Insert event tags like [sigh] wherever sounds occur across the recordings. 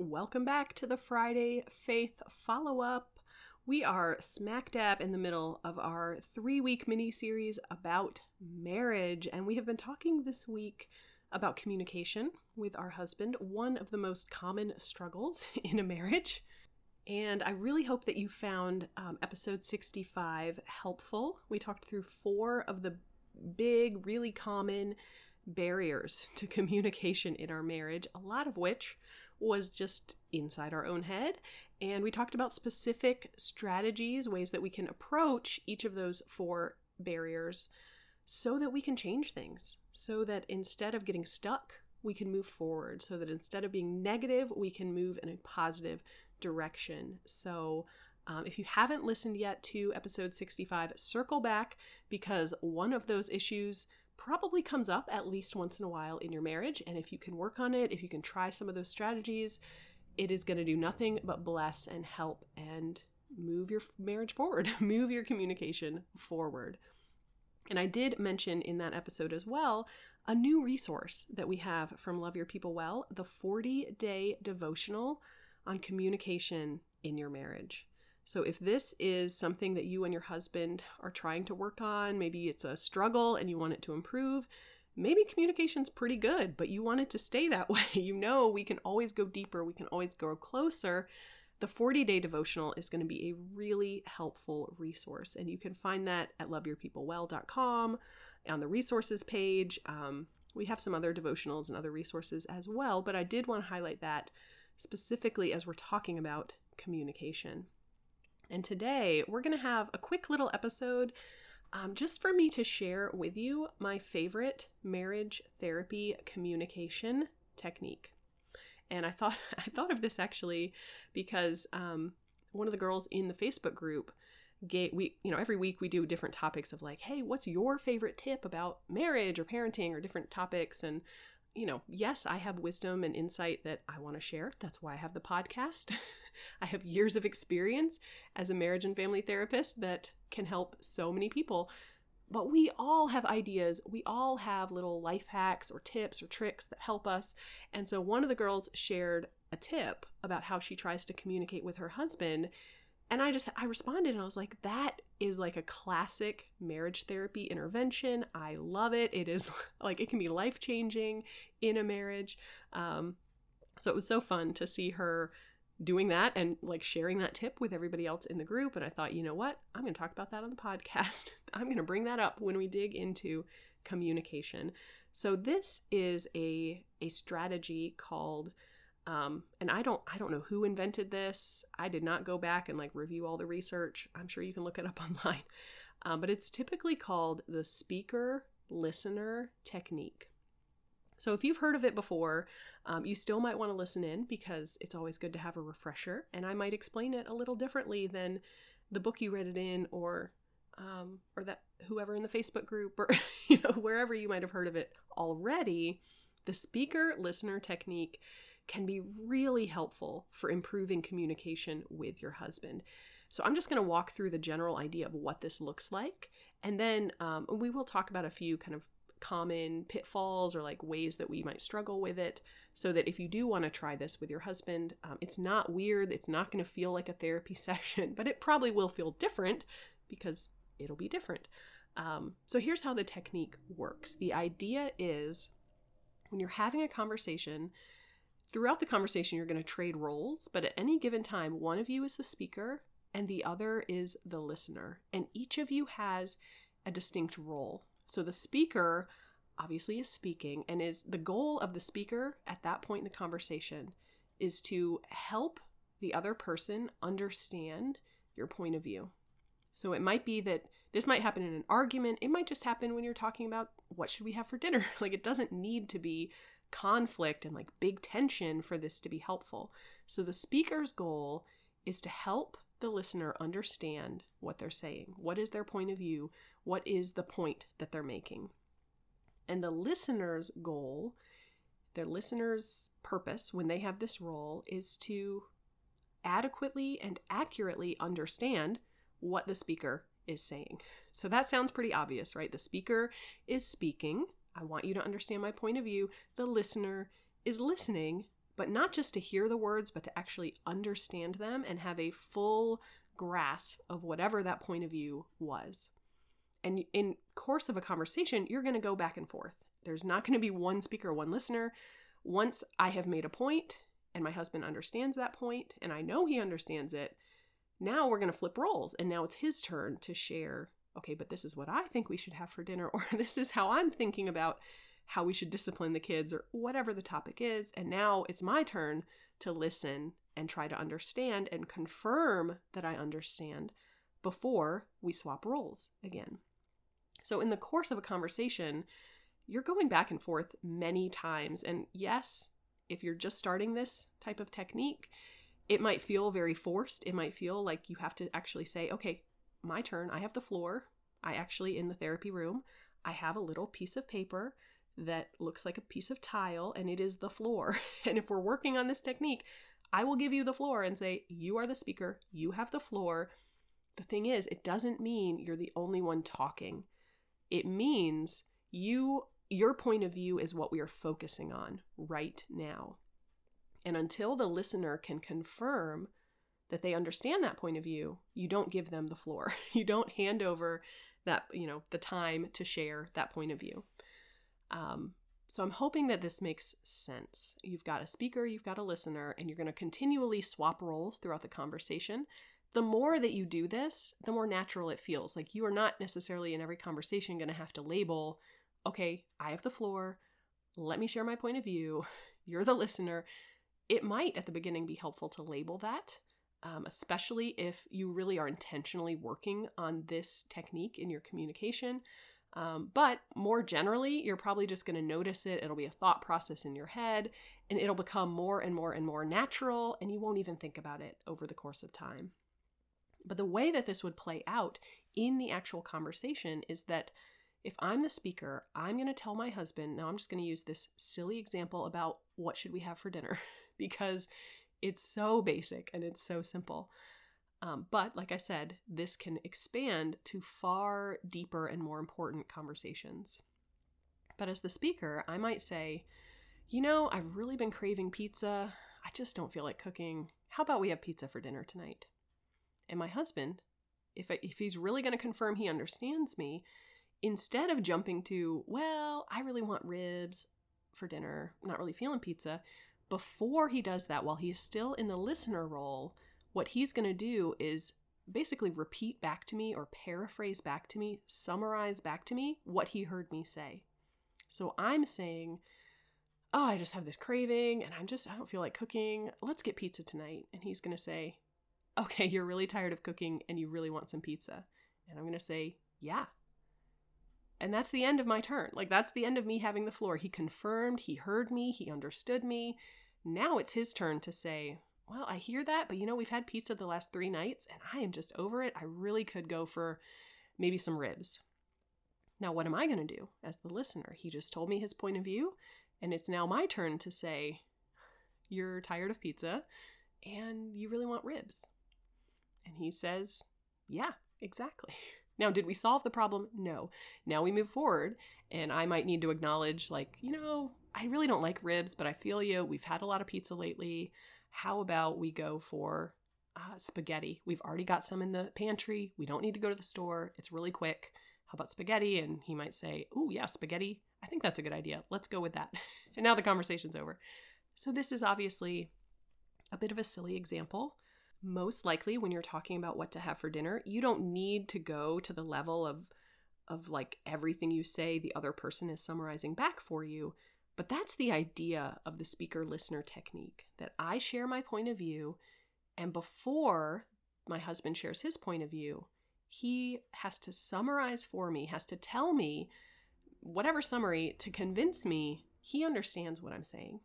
Welcome back to the Friday Faith Follow Up. We are smack dab in the middle of our three week mini series about marriage, and we have been talking this week about communication with our husband, one of the most common struggles [laughs] in a marriage. And I really hope that you found um, episode 65 helpful. We talked through four of the big, really common barriers to [laughs] communication in our marriage, a lot of which was just inside our own head. And we talked about specific strategies, ways that we can approach each of those four barriers so that we can change things, so that instead of getting stuck, we can move forward, so that instead of being negative, we can move in a positive direction. So, um, if you haven't listened yet to episode 65, circle back because one of those issues probably comes up at least once in a while in your marriage. And if you can work on it, if you can try some of those strategies, it is going to do nothing but bless and help and move your marriage forward, [laughs] move your communication forward. And I did mention in that episode as well a new resource that we have from Love Your People Well the 40 day devotional on communication in your marriage. So, if this is something that you and your husband are trying to work on, maybe it's a struggle and you want it to improve, maybe communication's pretty good, but you want it to stay that [laughs] way. You know, we can always go deeper, we can always grow closer. The 40 day devotional is going to be a really helpful resource, and you can find that at loveyourpeoplewell.com on the resources page. Um, we have some other devotionals and other resources as well, but I did want to highlight that specifically as we're talking about communication. And today we're going to have a quick little episode um, just for me to share with you my favorite marriage therapy communication technique. And I thought [laughs] I thought of this actually because um, one of the girls in the Facebook group gave we you know every week we do different topics of like hey what's your favorite tip about marriage or parenting or different topics and you know, yes, I have wisdom and insight that I want to share. That's why I have the podcast. [laughs] I have years of experience as a marriage and family therapist that can help so many people. But we all have ideas. We all have little life hacks or tips or tricks that help us. And so one of the girls shared a tip about how she tries to communicate with her husband and I just I responded and I was like that is like a classic marriage therapy intervention. I love it. It is [laughs] like it can be life-changing in a marriage. Um so it was so fun to see her doing that and like sharing that tip with everybody else in the group and I thought, you know what? I'm going to talk about that on the podcast. [laughs] I'm going to bring that up when we dig into communication. So this is a a strategy called um, and I don't I don't know who invented this. I did not go back and like review all the research. I'm sure you can look it up [laughs] online. Um, but it's typically called the speaker listener technique. So if you've heard of it before, um, you still might want to listen in because it's always good to have a refresher. And I might explain it a little differently than the book you read it in, or um, or that whoever in the Facebook group, or [laughs] you know wherever you might have heard of it already. The speaker listener technique can be really helpful for improving communication with your husband. So, I'm just going to walk through the general idea of what this looks like, and then um, we will talk about a few kind of common pitfalls or like ways that we might struggle with it so that if you do want to try this with your husband um, it's not weird it's not going to feel like a therapy [laughs] session but it probably will feel different because it'll be different um, so here's how the technique works the idea is when you're having a conversation Throughout the conversation, you're going to trade roles, but at any given time, one of you is the speaker and the other is the listener. And each of you has a distinct role. So the speaker obviously is speaking, and is the goal of the speaker at that point in the conversation is to help the other person understand your point of view. So it might be that this might happen in an argument. It might just happen when you're talking about what should we have for dinner. [laughs] like it doesn't need to be conflict and like big tension for this to be helpful. So the speaker's goal is to help the listener understand what they're saying. What is their point of view? What is the point that they're making? And the listener's goal, the listener's purpose when they have this role is to adequately and accurately understand what the speaker is saying. So that sounds pretty obvious, right? The speaker is speaking. I want you to understand my point of view. The listener is listening, but not just to hear the words, but to actually understand them and have a full grasp of whatever that point of view was. And in course of a conversation, you're going to go back and forth. There's not going to be one speaker, one listener. Once I have made a point and my husband understands that point and I know he understands it, now we're going to flip roles and now it's his turn to share, okay, but this is what I think we should have for dinner [laughs] or this is how I'm thinking about how we should discipline the kids or whatever the topic is. And now it's my turn to listen and try to understand and confirm that I understand before we swap roles again. So, in the course of a conversation, you're going back and forth many times. And yes, if you're just starting this type of technique, it might feel very forced. It might feel like you have to actually say, okay, my turn. I have the floor. I actually, in the therapy room, I have a little piece of paper that looks like a piece of tile and it is the floor. [laughs] and if we're working on this technique, I will give you the floor and say, You are the speaker, you have the floor. The thing is, it doesn't mean you're the only one talking. It means you your point of view is what we are focusing on right now. And until the listener can confirm that they understand that point of view, you don't give them the floor. [laughs] You don't hand over that, you know, the time to share that point of view. Um, so I'm hoping that this makes sense. You've got a speaker, you've got a listener, and you're going to continually swap roles throughout the conversation. The more that you do this, the more natural it feels. Like you are not necessarily in every conversation going to have to label, okay, I have the floor. Let me share my point of view. [laughs] You're the listener. It might at the beginning be helpful to label that, um, especially if you really are intentionally working on this technique in your communication. Um, but more generally, you're probably just going to notice it. It'll be a thought process in your head, and it'll become more and more and more natural, and you won't even think about it over the course of time. But the way that this would play out in the actual conversation is that if I'm the speaker, I'm going to tell my husband, now I'm just going to use this silly example about what should we have for dinner [laughs] because it's so basic and it's so simple. Um, but like I said, this can expand to far deeper and more important conversations. But as the speaker, I might say, you know, I've really been craving pizza. I just don't feel like cooking. How about we have pizza for dinner tonight? And my husband, if, I, if he's really going to confirm he understands me, instead of jumping to, well, I really want ribs for dinner, not really feeling pizza, before he does that, while he's still in the listener role, what he's going to do is basically repeat back to me or paraphrase back to me, summarize back to me what he heard me say. So I'm saying, Oh, I just have this craving and I'm just, I don't feel like cooking. Let's get pizza tonight. And he's going to say, Okay, you're really tired of cooking and you really want some pizza. And I'm going to say, Yeah. And that's the end of my turn. Like, that's the end of me having the floor. He confirmed, he heard me, he understood me. Now it's his turn to say, well, I hear that, but you know, we've had pizza the last three nights and I am just over it. I really could go for maybe some ribs. Now, what am I going to do as the listener? He just told me his point of view, and it's now my turn to say, You're tired of pizza and you really want ribs. And he says, Yeah, exactly. [laughs] Now, did we solve the problem? No. Now we move forward, and I might need to acknowledge, like, you know, I really don't like ribs, but I feel you. We've had a lot of pizza lately how about we go for uh, spaghetti? We've already got some in the pantry. We don't need to go to the store. It's really quick. How about spaghetti? And he might say, Oh, yeah, spaghetti. I think that's a good idea. Let's go with that. [laughs] and now the conversation's over. So, this is obviously a bit of a silly example. Most likely, when you're talking about what to have for dinner, you don't need to go to the level of of like everything you say the other person is summarizing back for you but that's the idea of the speaker listener technique that I share my point of view, and before my husband shares his point of view, he has to summarize for me, has to tell me whatever summary to convince me he understands what I'm saying.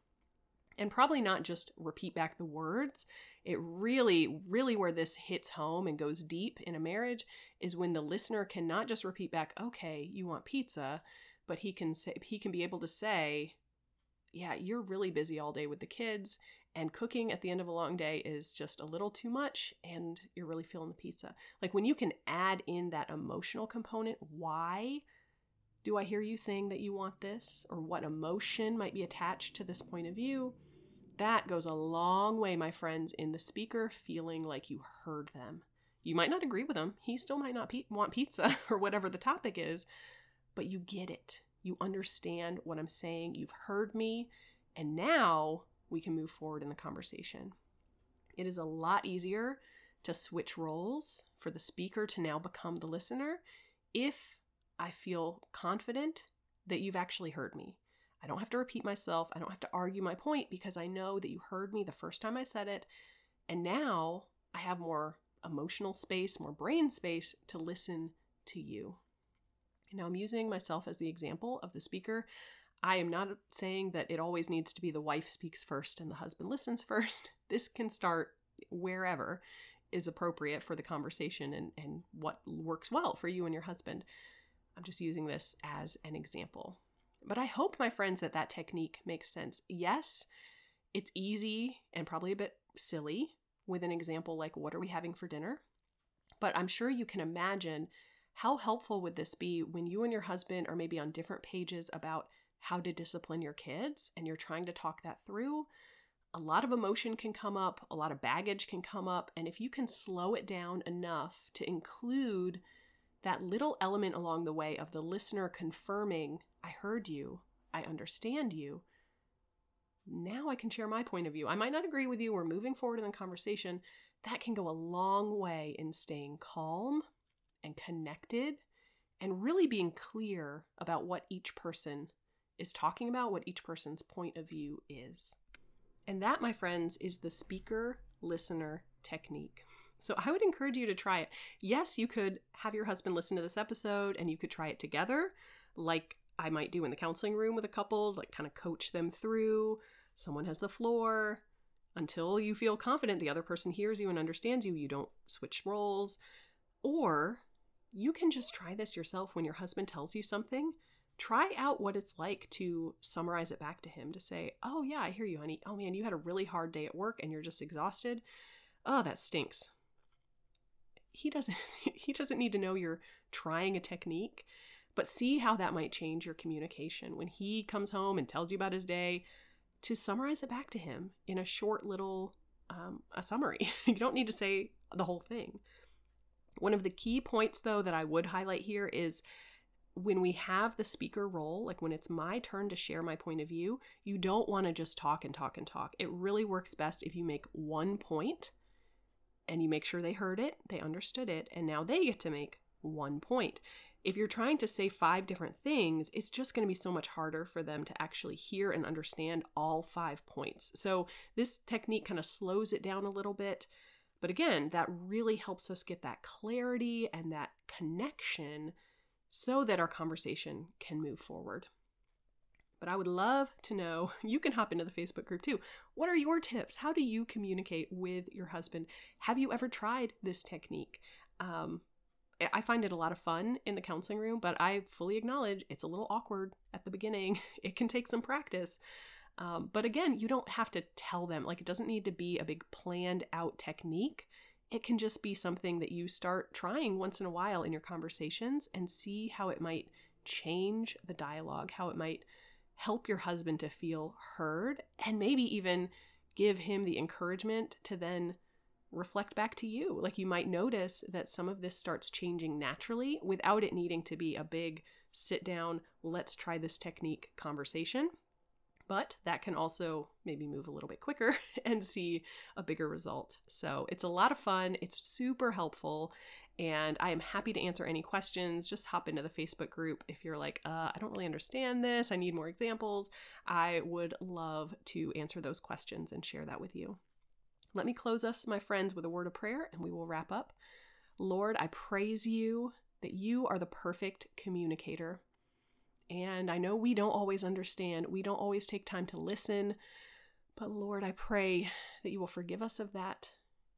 And probably not just repeat back the words. It really, really where this hits home and goes deep in a marriage is when the listener can not just repeat back, okay, you want pizza, but he can say he can be able to say, yeah, you're really busy all day with the kids, and cooking at the end of a long day is just a little too much, and you're really feeling the pizza. Like when you can add in that emotional component, why do I hear you saying that you want this? Or what emotion might be attached to this point of view? That goes a long way, my friends, in the speaker feeling like you heard them. You might not agree with him. He still might not pe- want pizza [laughs] or whatever the topic is, but you get it. You understand what I'm saying. You've heard me. And now we can move forward in the conversation. It is a lot easier to switch roles for the speaker to now become the listener if I feel confident that you've actually heard me. I don't have to repeat myself. I don't have to argue my point because I know that you heard me the first time I said it. And now I have more emotional space, more brain space to listen to you. And now I'm using myself as the example of the speaker. I am not saying that it always needs to be the wife speaks first and the husband listens first. [laughs] This can start wherever is appropriate for the conversation and, and what works well for you and your husband. I'm just using this as an example. But I hope, my friends, that that technique makes sense. Yes, it's easy and probably a bit silly with an example like, What are we having for dinner? But I'm sure you can imagine how helpful would this be when you and your husband are maybe on different pages about how to discipline your kids and you're trying to talk that through? A lot of emotion can come up, a lot of baggage can come up, and if you can slow it down enough to include that little element along the way of the listener confirming, I heard you, I understand you. Now I can share my point of view. I might not agree with you. We're moving forward in the conversation. That can go a long way in staying calm and connected and really being clear about what each person is talking about, what each person's point of view is. And that, my friends, is the speaker listener technique. So I would encourage you to try it. Yes, you could have your husband listen to this episode and you could try it together, like I might do in the counseling room with a couple, like kind of coach them through. Someone has the floor until you feel confident the other person hears you and understands you. You don't switch roles. Or you can just try this yourself when your husband tells you something. Try out what it's like to summarize it back to him to say, Oh, yeah, I hear you, honey. Oh, man, you had a really hard day at work and you're just exhausted. Oh, that stinks he doesn't [laughs] he doesn't need to know you're trying a technique but see how that might change your communication when he comes home and tells you about his day to summarize it back to him in a short little um, a summary [laughs] you don't need to say the whole thing one of the key points though that i would highlight here is when we have the speaker role, like when it's my turn to share my point of view, you don't want to just talk and talk and talk. It really works best if you make one point and you make sure they heard it, they understood it, and now they get to make one point. If you're trying to say five different things, it's just going to be so much harder for them to actually hear and understand all five points. So, this technique kind of slows it down a little bit. But again, that really helps us get that clarity and that connection so that our conversation can move forward. But I would love to know, [laughs] you can hop into the Facebook group too. What are your tips? How do you communicate with your husband? Have you ever tried this technique? Um, I find it a lot of fun in the counseling room, but I fully acknowledge it's a little awkward at the beginning. [laughs] It can take some practice. Um, but again, you don't have to tell them, like, it doesn't need to be a big planned out technique. It can just be something that you start trying once in a while in your conversations and see how it might change the dialogue, how it might help your husband to feel heard and maybe even give him the encouragement to then reflect back to you. Like you might notice that some of this starts changing naturally without it needing to be a big sit down, let's try this technique conversation. But that can also maybe move a little bit quicker [laughs] and see a bigger result. So it's a lot of fun. It's super helpful. And I am happy to answer any questions. Just hop into the Facebook group if you're like, uh, I don't really understand this. I need more examples. I would love to answer those questions and share that with you. Let me close us, my friends, with a word of prayer and we will wrap up. Lord, I praise you that you are the perfect communicator. And I know we don't always understand, we don't always take time to listen. But Lord, I pray that you will forgive us of that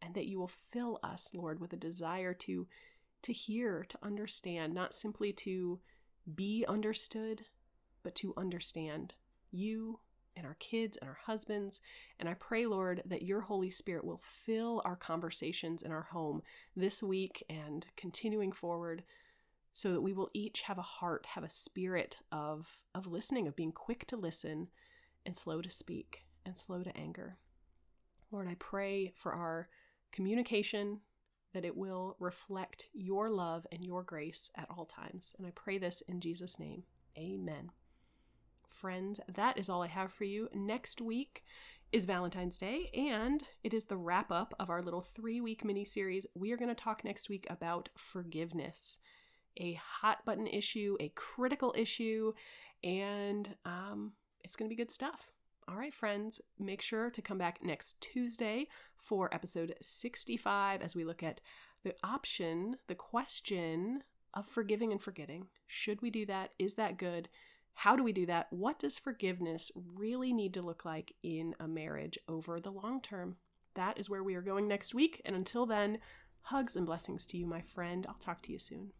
and that you will fill us, Lord, with a desire to to hear, to understand, not simply to be understood, but to understand you and our kids and our husbands. And I pray, Lord, that your Holy Spirit will fill our conversations in our home this week and continuing forward so that we will each have a heart, have a spirit of, of listening, of being quick to listen and slow to speak and slow to anger. Lord, I pray for our communication that it will reflect your love and your grace at all times. And I pray this in Jesus' name. Amen. Friends, that is all I have for you. Next week is Valentine's Day, and it is the wrap up of our little three week mini series. We are going to talk next week about forgiveness a hot button issue, a critical issue, and um, it's going to be good stuff. All right, friends, make sure to come back next Tuesday for episode 65 as we look at the option, the question of forgiving and forgetting. Should we do that? Is that good? How do we do that? What does forgiveness really need to look like in a marriage over the long term? That is where we are going next week. And until then, hugs and blessings to you, my friend. I'll talk to you soon.